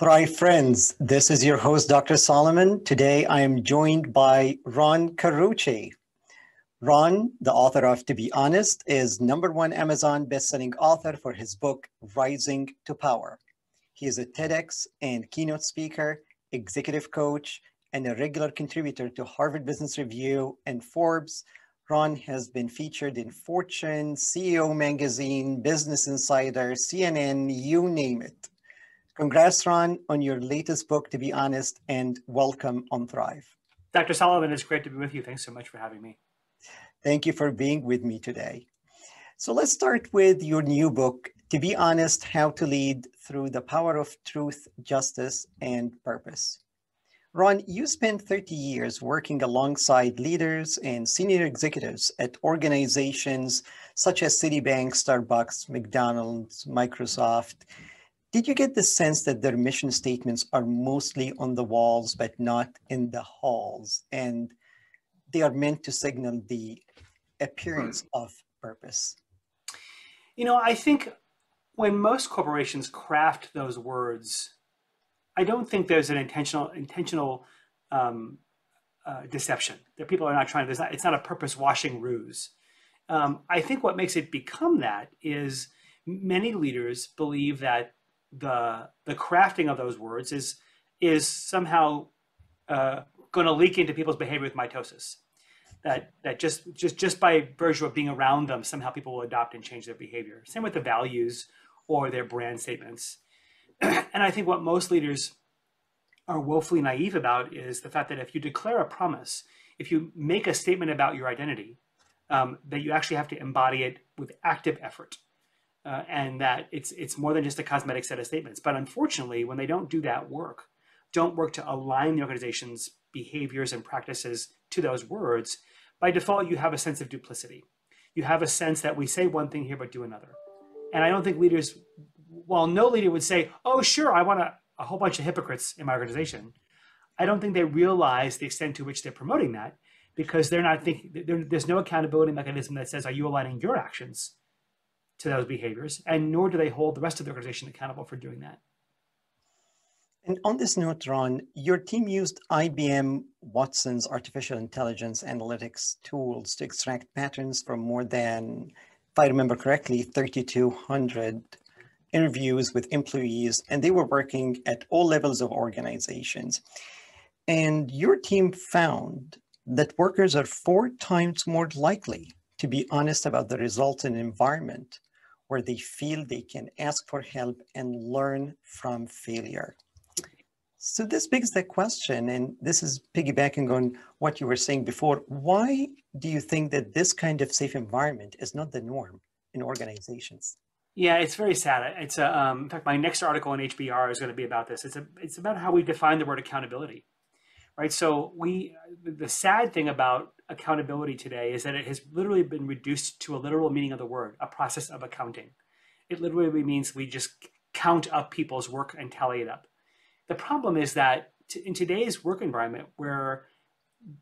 Thrive friends, this is your host, Dr. Solomon. Today I am joined by Ron Carucci. Ron, the author of To Be Honest, is number one Amazon bestselling author for his book, Rising to Power. He is a TEDx and keynote speaker, executive coach, and a regular contributor to Harvard Business Review and Forbes. Ron has been featured in Fortune, CEO Magazine, Business Insider, CNN, you name it. Congrats, Ron, on your latest book, To Be Honest, and welcome on Thrive. Dr. Solomon, it's great to be with you. Thanks so much for having me. Thank you for being with me today. So let's start with your new book, To Be Honest, How to Lead Through the Power of Truth, Justice, and Purpose. Ron, you spent 30 years working alongside leaders and senior executives at organizations such as Citibank, Starbucks, McDonald's, Microsoft, did you get the sense that their mission statements are mostly on the walls, but not in the halls? And they are meant to signal the appearance of purpose? You know, I think when most corporations craft those words, I don't think there's an intentional intentional um, uh, deception. That people are not trying to. Not, it's not a purpose washing ruse. Um, I think what makes it become that is many leaders believe that the the crafting of those words is is somehow uh, going to leak into people's behavior with mitosis. That that just just just by virtue of being around them, somehow people will adopt and change their behavior. Same with the values or their brand statements. and I think what most leaders are woefully naive about is the fact that if you declare a promise, if you make a statement about your identity, um, that you actually have to embody it with active effort uh, and that it's it's more than just a cosmetic set of statements. But unfortunately, when they don't do that work, don't work to align the organization's behaviors and practices to those words, by default, you have a sense of duplicity. You have a sense that we say one thing here but do another. And I don't think leaders, while no leader would say, "Oh, sure, I want a, a whole bunch of hypocrites in my organization," I don't think they realize the extent to which they're promoting that because they're not thinking. There's no accountability mechanism that says, "Are you aligning your actions?" To those behaviors, and nor do they hold the rest of the organization accountable for doing that. And on this note, Ron, your team used IBM Watson's artificial intelligence analytics tools to extract patterns from more than, if I remember correctly, 3,200 interviews with employees, and they were working at all levels of organizations. And your team found that workers are four times more likely to be honest about the resultant environment where they feel they can ask for help and learn from failure. So this begs the question, and this is piggybacking on what you were saying before. Why do you think that this kind of safe environment is not the norm in organizations? Yeah, it's very sad. It's a, um, in fact, my next article on HBR is going to be about this. It's a, it's about how we define the word accountability, right? So we, the sad thing about accountability today is that it has literally been reduced to a literal meaning of the word, a process of accounting. It literally means we just count up people's work and tally it up. The problem is that in today's work environment, where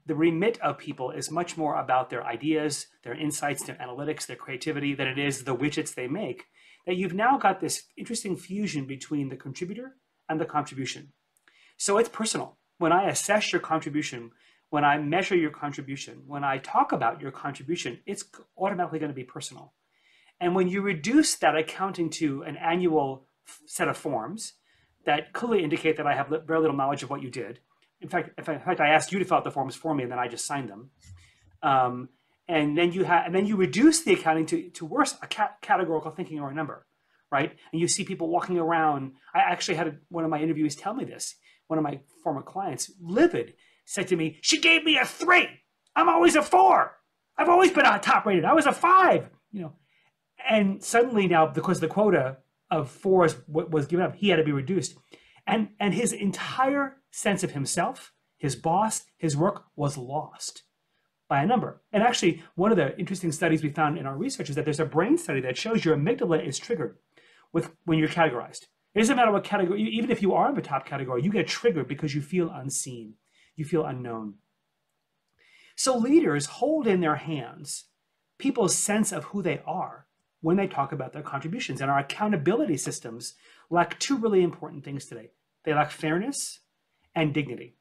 the remit of people is much more about their ideas, their insights, their analytics, their creativity than it is the widgets they make, that you've now got this interesting fusion between the contributor and the contribution. So it's personal. When I assess your contribution, when I measure your contribution, when I talk about your contribution, it's automatically going to be personal. And when you reduce that accounting to an annual set of forms that clearly indicate that I have very little knowledge of what you did, in fact, in fact, I asked you to fill out the forms for me, and then I just signed them. Um, and then you have, and then you reduce the accounting to, to worse, a categorical thinking or a number, right? And you see people walking around. I actually had a, one of my interviewees tell me this. One of my former clients, livid, said to me, She gave me a three. I'm always a four. I've always been on top rated. I was a five, you know. And suddenly now, because the quota of fours was given up, he had to be reduced. And, and his entire sense of himself, his boss, his work was lost by a number. And actually, one of the interesting studies we found in our research is that there's a brain study that shows your amygdala is triggered with when you're categorized. It doesn't matter what category, even if you are in the top category, you get triggered because you feel unseen you feel unknown. So leaders hold in their hands people's sense of who they are when they talk about their contributions. And our accountability systems lack two really important things today. they lack fairness and dignity.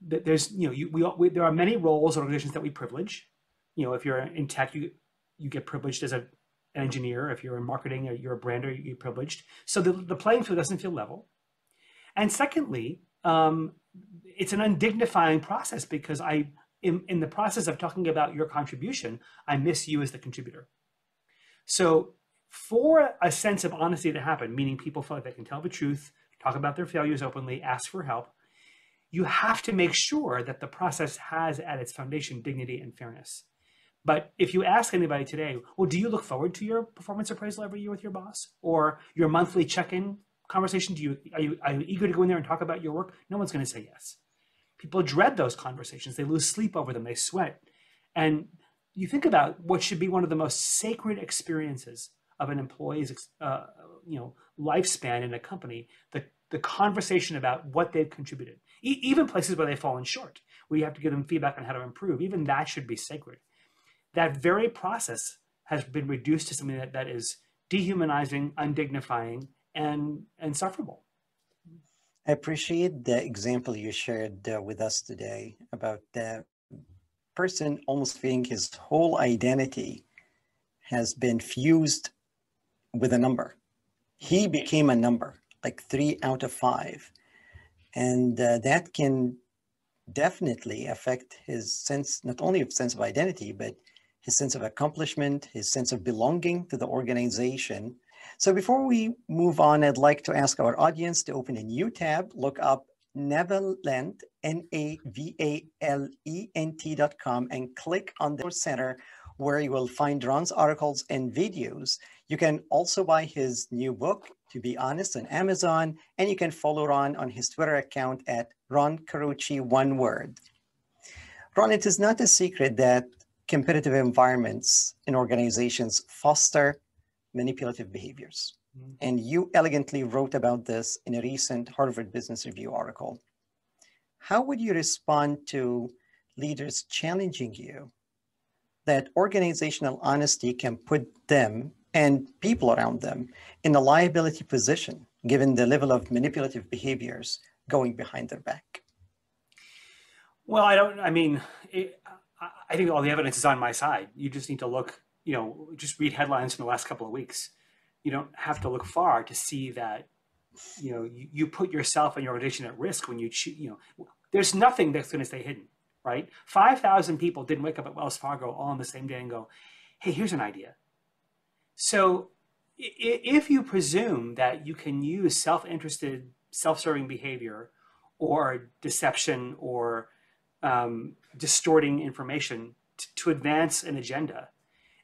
There's, you know, you, we, we, there are many roles or organizations that we privilege. You know, if you're in tech, you, you get privileged as a, an engineer. If you're in marketing or you're a brander, you're privileged. So the, the playing field doesn't feel level. And secondly, um, it's an undignifying process because I, in, in the process of talking about your contribution, I miss you as the contributor. So for a sense of honesty to happen, meaning people feel like they can tell the truth, talk about their failures openly, ask for help, you have to make sure that the process has at its foundation dignity and fairness. But if you ask anybody today, well, do you look forward to your performance appraisal every year with your boss or your monthly check-in conversation? Do you are you are you eager to go in there and talk about your work? No one's going to say yes. People dread those conversations. They lose sleep over them. They sweat. And you think about what should be one of the most sacred experiences of an employee's uh, you know lifespan in a company the the conversation about what they've contributed e- even places where they've fallen short where you have to give them feedback on how to improve even that should be sacred that very process has been reduced to something that, that is dehumanizing undignifying and insufferable. i appreciate the example you shared uh, with us today about the person almost feeling his whole identity has been fused with a number. He became a number, like three out of five. And uh, that can definitely affect his sense, not only of sense of identity, but his sense of accomplishment, his sense of belonging to the organization. So before we move on, I'd like to ask our audience to open a new tab, look up Navalent, N-A-V-A-L-E-N-T dot com and click on the center where you will find Ron's articles and videos. You can also buy his new book, To Be Honest, on Amazon, and you can follow Ron on his Twitter account at Ron Carucci, one word. Ron, it is not a secret that competitive environments in organizations foster manipulative behaviors. Mm-hmm. And you elegantly wrote about this in a recent Harvard Business Review article. How would you respond to leaders challenging you that organizational honesty can put them and people around them in a liability position, given the level of manipulative behaviors going behind their back? Well, I don't, I mean, it, I think all the evidence is on my side. You just need to look, you know, just read headlines from the last couple of weeks. You don't have to look far to see that, you know, you, you put yourself and your organization at risk when you, choose, you know, there's nothing that's going to stay hidden right? 5,000 people didn't wake up at Wells Fargo all on the same day and go, hey, here's an idea. So if you presume that you can use self-interested, self-serving behavior or deception or um, distorting information t- to advance an agenda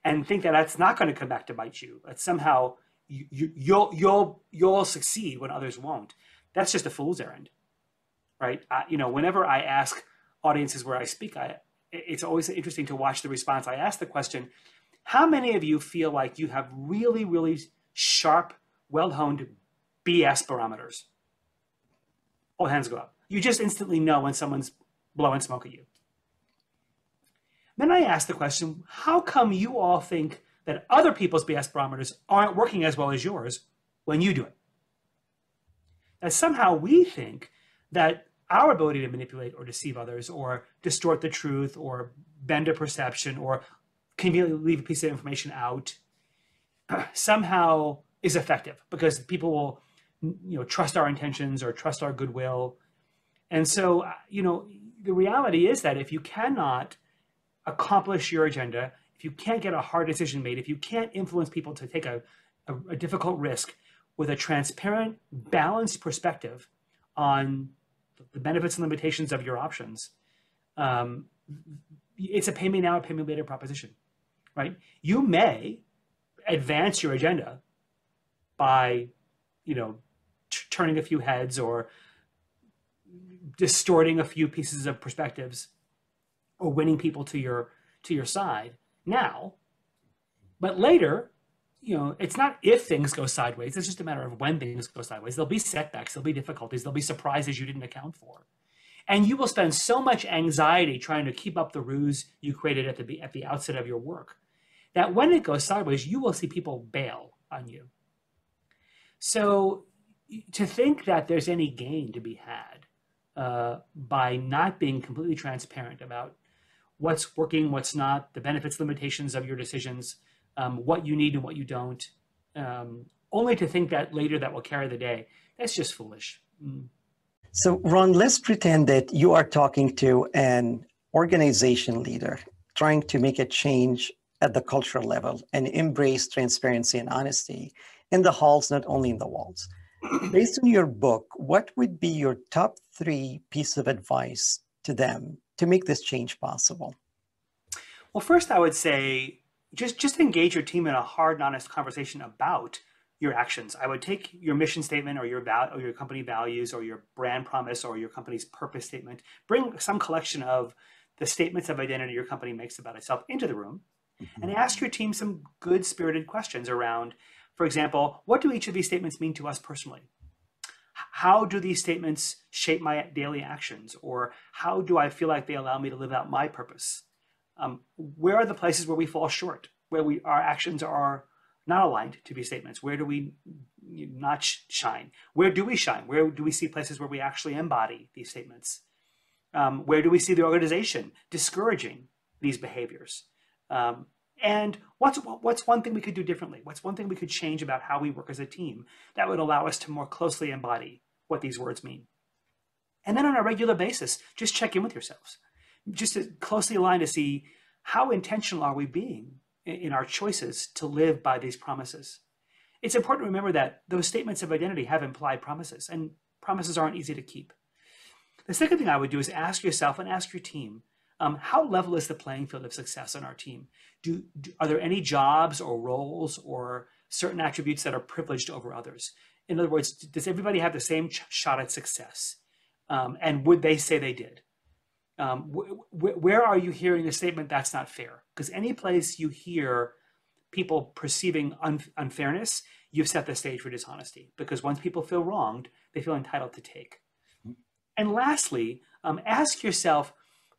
and think that that's not going to come back to bite you, that somehow you, you, you'll, you'll, you'll succeed when others won't, that's just a fool's errand, right? I, you know, whenever I ask audiences where I speak, I, it's always interesting to watch the response. I ask the question, how many of you feel like you have really, really sharp, well-honed BS barometers? All hands go up. You just instantly know when someone's blowing smoke at you. Then I ask the question, how come you all think that other people's BS barometers aren't working as well as yours when you do it? That somehow we think that our ability to manipulate or deceive others or distort the truth or bend a perception or conveniently leave a piece of information out somehow is effective because people will you know trust our intentions or trust our goodwill and so you know the reality is that if you cannot accomplish your agenda if you can't get a hard decision made if you can't influence people to take a, a, a difficult risk with a transparent balanced perspective on the benefits and limitations of your options, um, it's a pay me now pay me later proposition, right? You may advance your agenda by, you know, turning a few heads or distorting a few pieces of perspectives or winning people to your to your side now but later you know, it's not if things go sideways. It's just a matter of when things go sideways. There'll be setbacks, there'll be difficulties, there'll be surprises you didn't account for. And you will spend so much anxiety trying to keep up the ruse you created at the, at the outset of your work that when it goes sideways, you will see people bail on you. So to think that there's any gain to be had uh, by not being completely transparent about what's working, what's not, the benefits, limitations of your decisions, um, what you need and what you don't, um, only to think that later that will carry the day. That's just foolish. Mm. So, Ron, let's pretend that you are talking to an organization leader trying to make a change at the cultural level and embrace transparency and honesty in the halls, not only in the walls. Based on your book, what would be your top three piece of advice to them to make this change possible? Well, first, I would say just just engage your team in a hard and honest conversation about your actions. I would take your mission statement or your val- or your company values or your brand promise or your company's purpose statement. Bring some collection of the statements of identity your company makes about itself into the room, mm-hmm. and ask your team some good spirited questions around. For example, what do each of these statements mean to us personally? How do these statements shape my daily actions? Or how do I feel like they allow me to live out my purpose? Um, where are the places where we fall short, where we our actions are not aligned to these statements? Where do we not shine? Where do we shine? Where do we see places where we actually embody these statements? Um, where do we see the organization discouraging these behaviors? Um, and what's what's one thing we could do differently? What's one thing we could change about how we work as a team that would allow us to more closely embody what these words mean? And then on a regular basis, just check in with yourselves just to closely align to see how intentional are we being in our choices to live by these promises. It's important to remember that those statements of identity have implied promises, and promises aren't easy to keep. The second thing I would do is ask yourself and ask your team um, how level is the playing field of success on our team? Do, do, are there any jobs or roles or certain attributes that are privileged over others? In other words, does everybody have the same ch- shot at success? Um, and would they say they did? um, wh- wh- where are you hearing a statement that's not fair? Because any place you hear people perceiving un- unfairness, you've set the stage for dishonesty. Because once people feel wronged, they feel entitled to take. Mm-hmm. And lastly, um, ask yourself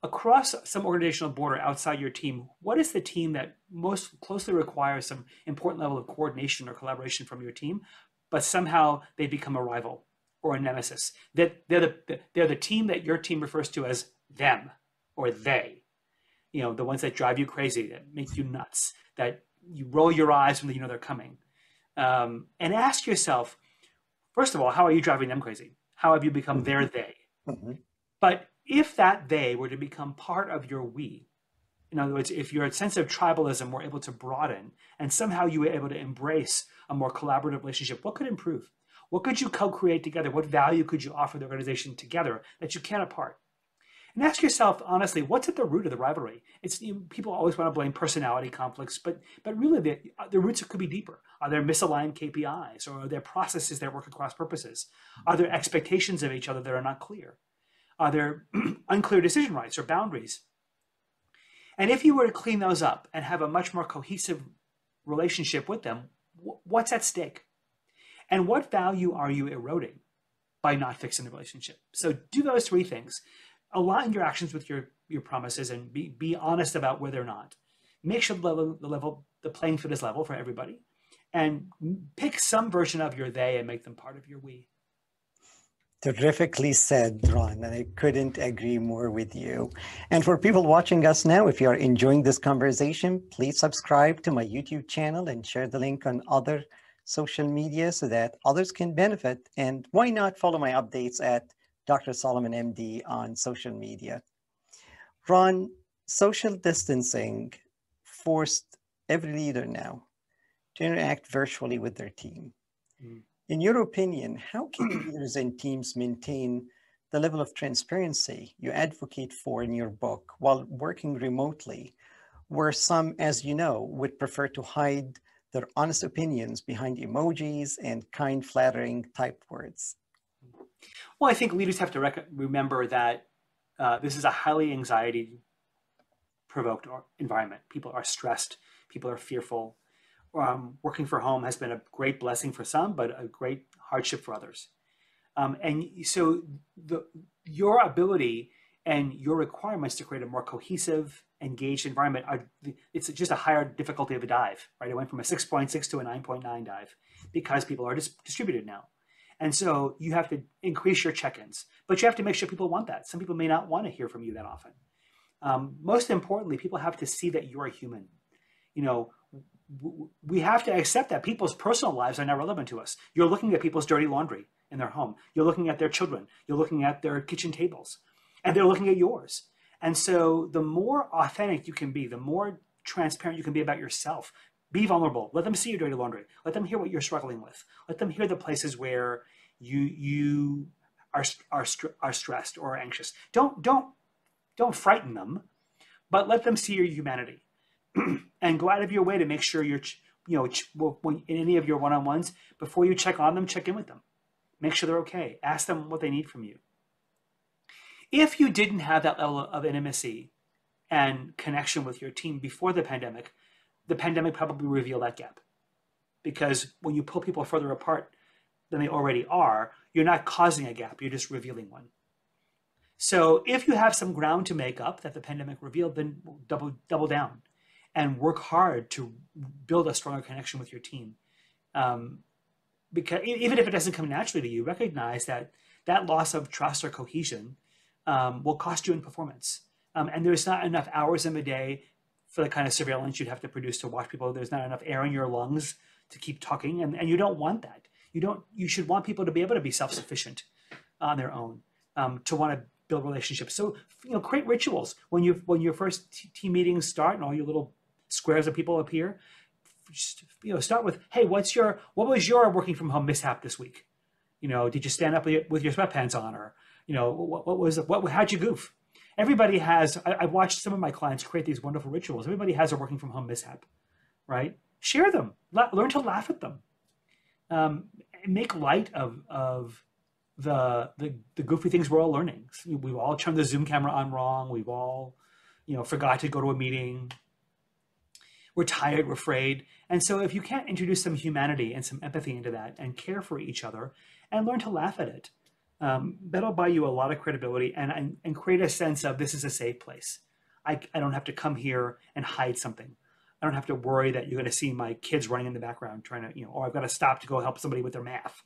across some organizational border outside your team, what is the team that most closely requires some important level of coordination or collaboration from your team, but somehow they become a rival or a nemesis? That they're the, they're the team that your team refers to as them or they, you know, the ones that drive you crazy, that make you nuts, that you roll your eyes when you know they're coming. Um, and ask yourself, first of all, how are you driving them crazy? How have you become their they? Mm-hmm. But if that they were to become part of your we, in other words, if your sense of tribalism were able to broaden and somehow you were able to embrace a more collaborative relationship, what could improve? What could you co create together? What value could you offer the organization together that you can't apart? and ask yourself honestly what's at the root of the rivalry it's you know, people always want to blame personality conflicts but but really the, the roots could be deeper are there misaligned kpis or are there processes that work across purposes are there expectations of each other that are not clear are there unclear decision rights or boundaries? And if you were to clean those up and have a much more cohesive relationship with them what's at stake? And what value are you eroding by not fixing the relationship? So do those three things. Align your actions with your your promises and be be honest about whether they're not. Make sure the level the level the playing field is level for everybody, and pick some version of your they and make them part of your we. Terrifically said, Ron, and I couldn't agree more with you. And for people watching us now, if you are enjoying this conversation, please subscribe to my YouTube channel and share the link on other social media so that others can benefit. And why not follow my updates at Dr. Solomon MD on social media. Ron, social distancing forced every leader now to interact virtually with their team. Mm. In your opinion, how can leaders and teams maintain the level of transparency you advocate for in your book while working remotely, where some, as you know, would prefer to hide their honest opinions behind emojis and kind, flattering typed words? Well, I think leaders have to rec- remember that uh, this is a highly anxiety provoked environment. People are stressed, people are fearful. Um, working from home has been a great blessing for some, but a great hardship for others. Um, and so the, your ability and your requirements to create a more cohesive, engaged environment are it's just a higher difficulty of a dive, right? It went from a 6.6 to a 9.9 dive because people are dis- distributed now. And so you have to increase your check-ins, but you have to make sure people want that. Some people may not want to hear from you that often. Um, most importantly, people have to see that you're a human. You know, we have to accept that people's personal lives are not relevant to us. You're looking at people's dirty laundry in their home. You're looking at their children. You're looking at their kitchen tables, and they're looking at yours. And so, the more authentic you can be, the more transparent you can be about yourself. Be vulnerable. Let them see your dirty laundry. Let them hear what you're struggling with. Let them hear the places where you you are are are stressed or anxious. Don't don't don't frighten them, but let them see your humanity and go out of your way to make sure you're, you know, in any of your one-on-ones, before you check on them, check in with them. Make sure they're okay. Ask them what they need from you. If you didn't have that level of intimacy and connection with your team before the pandemic, the pandemic probably revealed that gap. Because when you pull people further apart than they already are, you're not causing a gap, you're just revealing one. So if you have some ground to make up that the pandemic revealed, then double double down and work hard to build a stronger connection with your team. Um, because even if it doesn't come naturally to you, recognize that that loss of trust or cohesion um, will cost you in performance. Um, and there's not enough hours in the day for the kind of surveillance you'd have to produce to watch people. There's not enough air in your lungs to keep talking, and, and you don't want that. You don't. You should want people to be able to be self-sufficient on their own, um, to want to build relationships. So you know, create rituals when you when your first team meetings start and all your little squares of people appear. Just, you know, start with, hey, what's your, what was your working from home mishap this week? You know, did you stand up with your sweatpants on, or you know, what, what was, what, how'd you goof? Everybody has. I, I've watched some of my clients create these wonderful rituals. Everybody has a working from home mishap, right? Share them. La- learn to laugh at them. Um, make light of of the, the the goofy things we're all learning. We've all turned the Zoom camera on wrong. We've all, you know, forgot to go to a meeting we're tired, we're afraid. And so if you can't introduce some humanity and some empathy into that and care for each other and learn to laugh at it, um, that'll buy you a lot of credibility and, and, and create a sense of this is a safe place. I, I don't have to come here and hide something. I don't have to worry that you're going to see my kids running in the background trying to, you know, or I've got to stop to go help somebody with their math.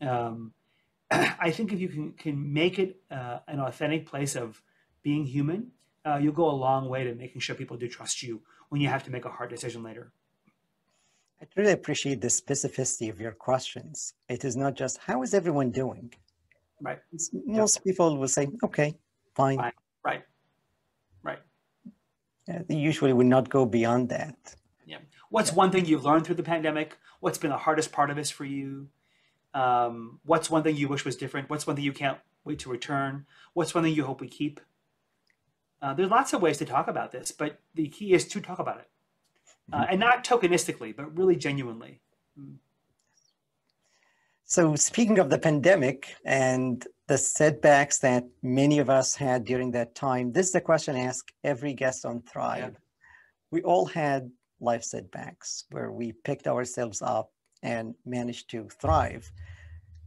Um, I think if you can, can make it uh, an authentic place of being human, uh, you'll go a long way to making sure people do trust you when you have to make a hard decision later. I truly appreciate the specificity of your questions. It is not just how is everyone doing? Right. most yep. people will say, okay, fine. fine. Right. Right. Yeah, they usually would not go beyond that. Yeah. What's yeah. one thing you've learned through the pandemic? What's been the hardest part of this for you? Um, what's one thing you wish was different? What's one thing you can't wait to return? What's one thing you hope we keep? Uh, there's lots of ways to talk about this, but the key is to talk about it. Uh, mm-hmm. and not tokenistically, but really genuinely. So, speaking of the pandemic and the setbacks that many of us had during that time, this is the question I ask every guest on Thrive. Yeah. We all had life setbacks where we picked ourselves up and managed to thrive.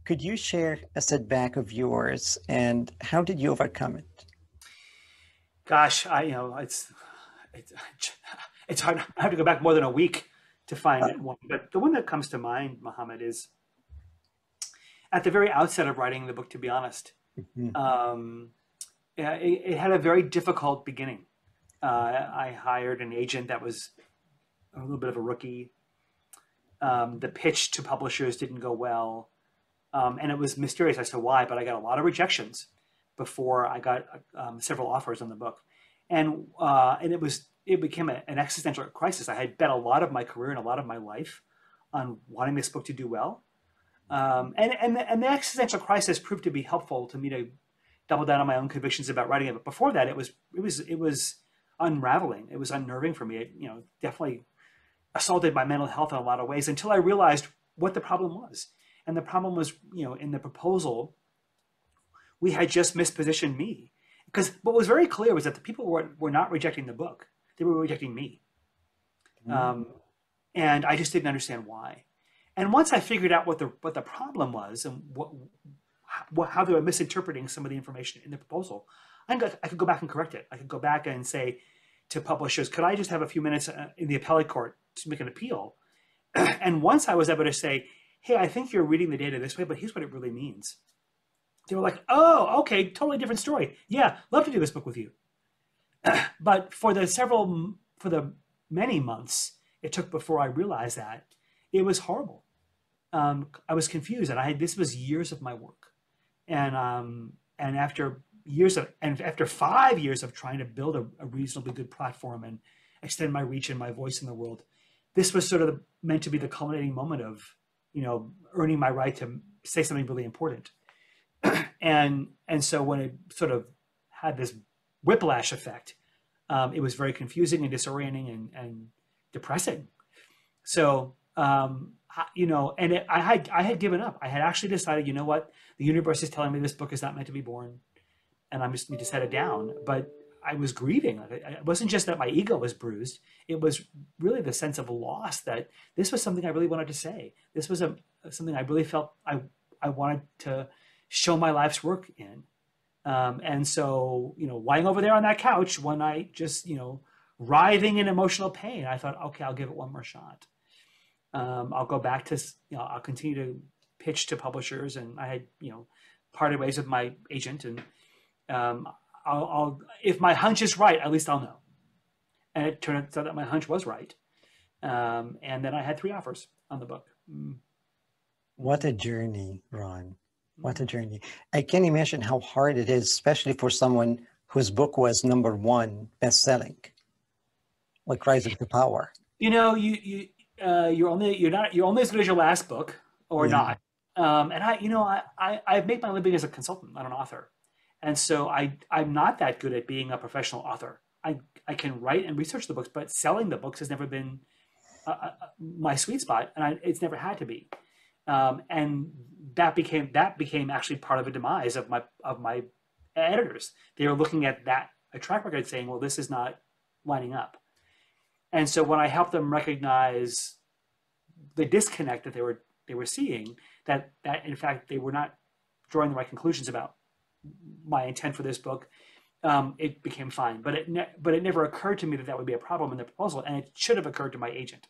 Could you share a setback of yours and how did you overcome it? Gosh, I you know it's it's it's hard. I have to go back more than a week to find it one. But the one that comes to mind, Mohammed, is at the very outset of writing the book. To be honest, mm-hmm. um, it, it, had a very difficult beginning. Uh, I hired an agent that was a little bit of a rookie. Um, the pitch to publishers didn't go well, um, and it was mysterious as to why. But I got a lot of rejections before I got um, several offers on the book, and uh, and it was it became a, an existential crisis. I had bet a lot of my career and a lot of my life on wanting this book to do well, um, and and the, and the existential crisis proved to be helpful to me to double down on my own convictions about writing it. But before that, it was it was it was unraveling. It was unnerving for me. It, you know, definitely assaulted my mental health in a lot of ways until I realized what the problem was. And the problem was, you know, in the proposal we had just mispositioned me. Because what was very clear was that the people were, were not rejecting the book, they were rejecting me. Mm. Um, and I just didn't understand why. And once I figured out what the, what the problem was and what, what, how they were misinterpreting some of the information in the proposal, I could, I could go back and correct it. I could go back and say to publishers, could I just have a few minutes uh, in the appellate court to make an appeal? and once I was able to say, hey, I think you're reading the data this way, but here's what it really means. They were like, oh, okay, totally different story. Yeah, love to do this book with you. but for the several, for the many months it took before I realized that, it was horrible. Um, I was confused, and I had this was years of my work, and um, and after years of and after five years of trying to build a, a reasonably good platform and extend my reach and my voice in the world, this was sort of the, meant to be the culminating moment of you know earning my right to say something really important and and so when it sort of had this whiplash effect um, it was very confusing and disorienting and, and depressing so um, you know and it, i had i had given up i had actually decided you know what the universe is telling me this book is not meant to be born and i just need to set it down but I was grieving. It wasn't just that my ego was bruised. It was really the sense of loss that this was something I really wanted to say. This was a something I really felt I I wanted to show my life's work in. Um, and so, you know, lying over there on that couch one night, just you know, writhing in emotional pain, I thought, okay, I'll give it one more shot. Um, I'll go back to, you know, I'll continue to pitch to publishers, and I had, you know, parted ways with my agent, and um, I'll, I'll, if my hunch is right, at least I'll know. And it turned out that my hunch was right. Um, and then I had three offers on the book. Mm. What a journey, Ron. What a journey. I can imagine how hard it is, especially for someone whose book was number one best-selling, like Rise of the Power. You know, you you uh, you're only you're not you're only as good as your last book or yeah. not. Um, and I, you know, I, I I've made my living as a consultant, not an author. And so I, I'm not that good at being a professional author. I, I can write and research the books, but selling the books has never been uh, uh, my sweet spot, and I, it's never had to be. Um, and that became that became actually part of a demise of my of my editors. They were looking at that a track record, saying, "Well, this is not lining up." And so when I helped them recognize the disconnect that they were they were seeing, that that in fact they were not drawing the right conclusions about my intent for this book, um, it became fine. But it but it never occurred to me that that would be a problem in the proposal, and it should have occurred to my agent.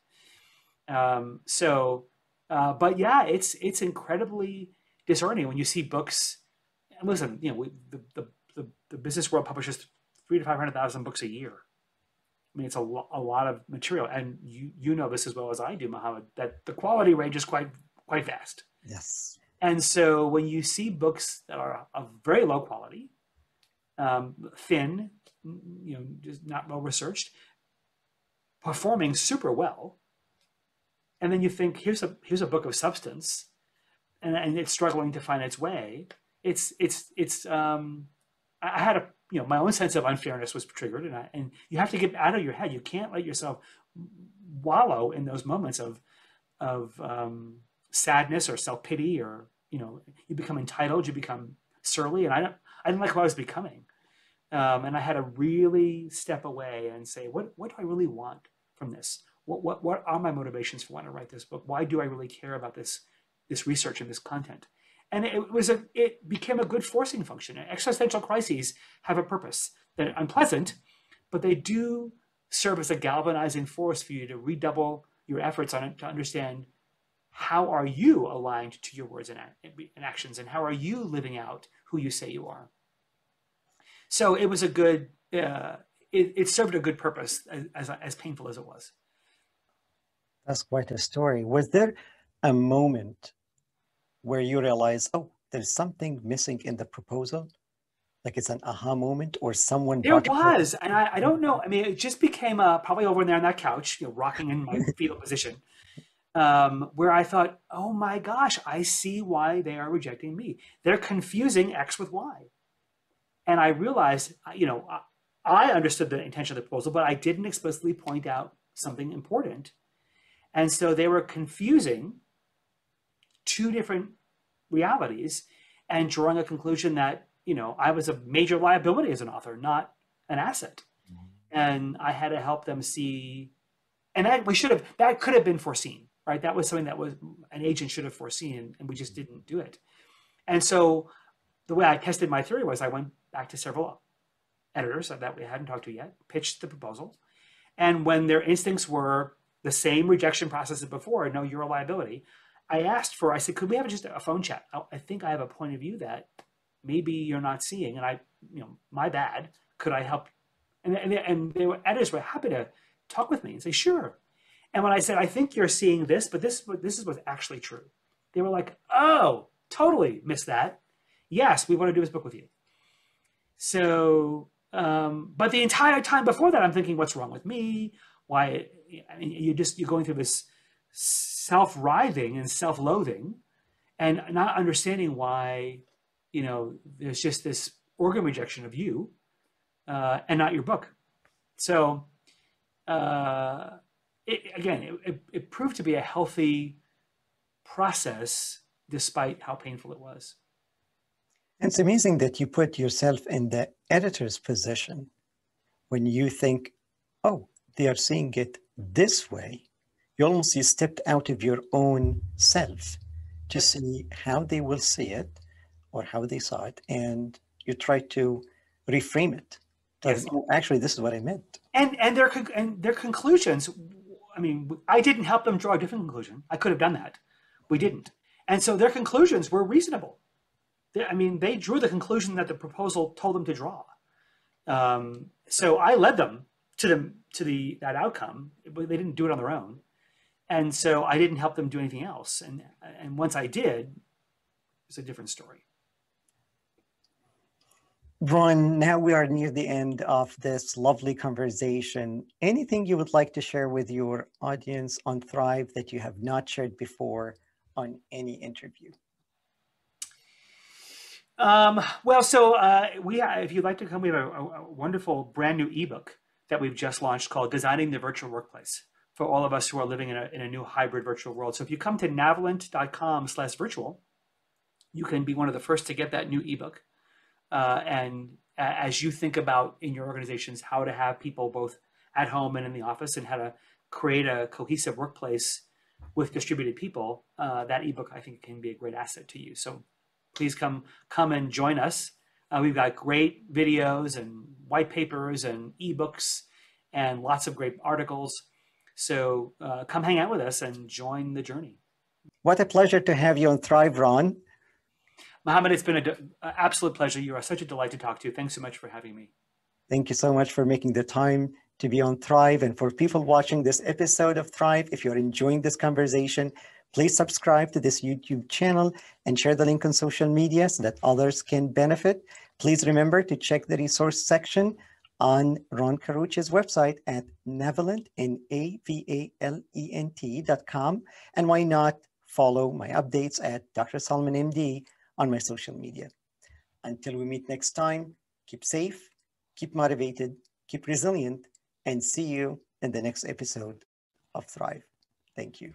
Um, so, uh, but yeah, it's it's incredibly disheartening when you see books. And listen, you know, we, the, the the the business world publishes three to five hundred thousand books a year. I mean, it's a, lo- a lot of material, and you you know this as well as I do, Mohammed. That the quality range is quite quite vast. Yes. And so when you see books that are of very low quality, um, thin, you know, just not well researched, performing super well, and then you think here's a here's a book of substance, and, and it's struggling to find its way. It's it's it's um, I had a you know my own sense of unfairness was triggered, and I, and you have to get out of your head. You can't let yourself wallow in those moments of of um, sadness or self pity or you know you become entitled, you become surly, and I don't I didn't like what I was becoming, um, and I had to really step away and say what what do I really want from this? What what what are my motivations for wanting to write this book? Why do I really care about this this research and this content? And it was a it became a good forcing function. Existential crises have a purpose. They're unpleasant, but they do serve as a galvanizing force for you to redouble your efforts on it to understand how are you aligned to your words and, and actions and how are you living out who you say you are so it was a good uh, it, it, served a good purpose as, as, as painful as it was that's quite a story was there a moment where you realize oh there's something missing in the proposal like it's an aha moment or someone it was and I, I, don't know i mean it just became uh, probably over there on that couch you know rocking in my fetal position um, where I thought, oh my gosh, I see why they are rejecting me. They're confusing X with Y. And I realized, you know, I understood the intention of the proposal, but I didn't explicitly point out something important. And so they were confusing two different realities and drawing a conclusion that, you know, I was a major liability as an author, not an asset. Mm-hmm. And I had to help them see, and that we should have, that could have been foreseen right? That was something that was an agent should have foreseen, and we just didn't do it. And so the way I tested my theory was I went back to several editors that we hadn't talked to yet, pitched the proposal, and when their instincts were the same rejection process as before, no, you're a liability, I asked for, I said, could we have just a phone chat? I, I think I have a point of view that maybe you're not seeing, and I, you know, my bad. Could I help? And, and, and they were, editors were happy to talk with me and say, sure. And when I said, I think you're seeing this, but this, this is what's actually true. They were like, oh, totally missed that. Yes, we want to do this book with you. So, um, but the entire time before that, I'm thinking, what's wrong with me? Why? I mean, you just you're going through this self-writhing and self-loathing, and not understanding why, you know, there's just this organ rejection of you, uh, and not your book. So, uh, it, again, it, it proved to be a healthy process, despite how painful it was. It's amazing that you put yourself in the editor's position when you think, oh, they are seeing it this way. You almost you stepped out of your own self to see how they will see it or how they saw it, and you try to reframe it. Yes. Oh, actually, this is what I meant. And and their and their conclusions. I mean, I didn't help them draw a different conclusion. I could have done that. We didn't. And so their conclusions were reasonable. They, I mean, they drew the conclusion that the proposal told them to draw. Um, so I led them to the to the that outcome, but they didn't do it on their own. And so I didn't help them do anything else. And and once I did, it's a different story. Ron, now we are near the end of this lovely conversation. Anything you would like to share with your audience on Thrive that you have not shared before on any interview? Um, well, so uh, we, if you'd like to come, we have a, a, wonderful brand new ebook that we've just launched called "Designing the Virtual Workplace" for all of us who are living in a, in a new hybrid virtual world. So if you come to navalent.com/virtual, you can be one of the first to get that new ebook. Uh, and as you think about in your organizations how to have people both at home and in the office, and how to create a cohesive workplace with distributed people, uh, that ebook I think can be a great asset to you. So please come come and join us. Uh, we've got great videos and white papers and ebooks and lots of great articles. So uh, come hang out with us and join the journey. What a pleasure to have you on Thrive, Ron. Mohammed, it's been an absolute pleasure. You are such a delight to talk to. Thanks so much for having me. Thank you so much for making the time to be on Thrive. And for people watching this episode of Thrive, if you're enjoying this conversation, Please subscribe to this YouTube channel and share the link on social media so that others can benefit. Please remember to check the resource section on Ron Carucci's website at navalent. And why not follow my updates at Dr. Salman MD on my social media. Until we meet next time, keep safe, keep motivated, keep resilient, and see you in the next episode of Thrive. Thank you.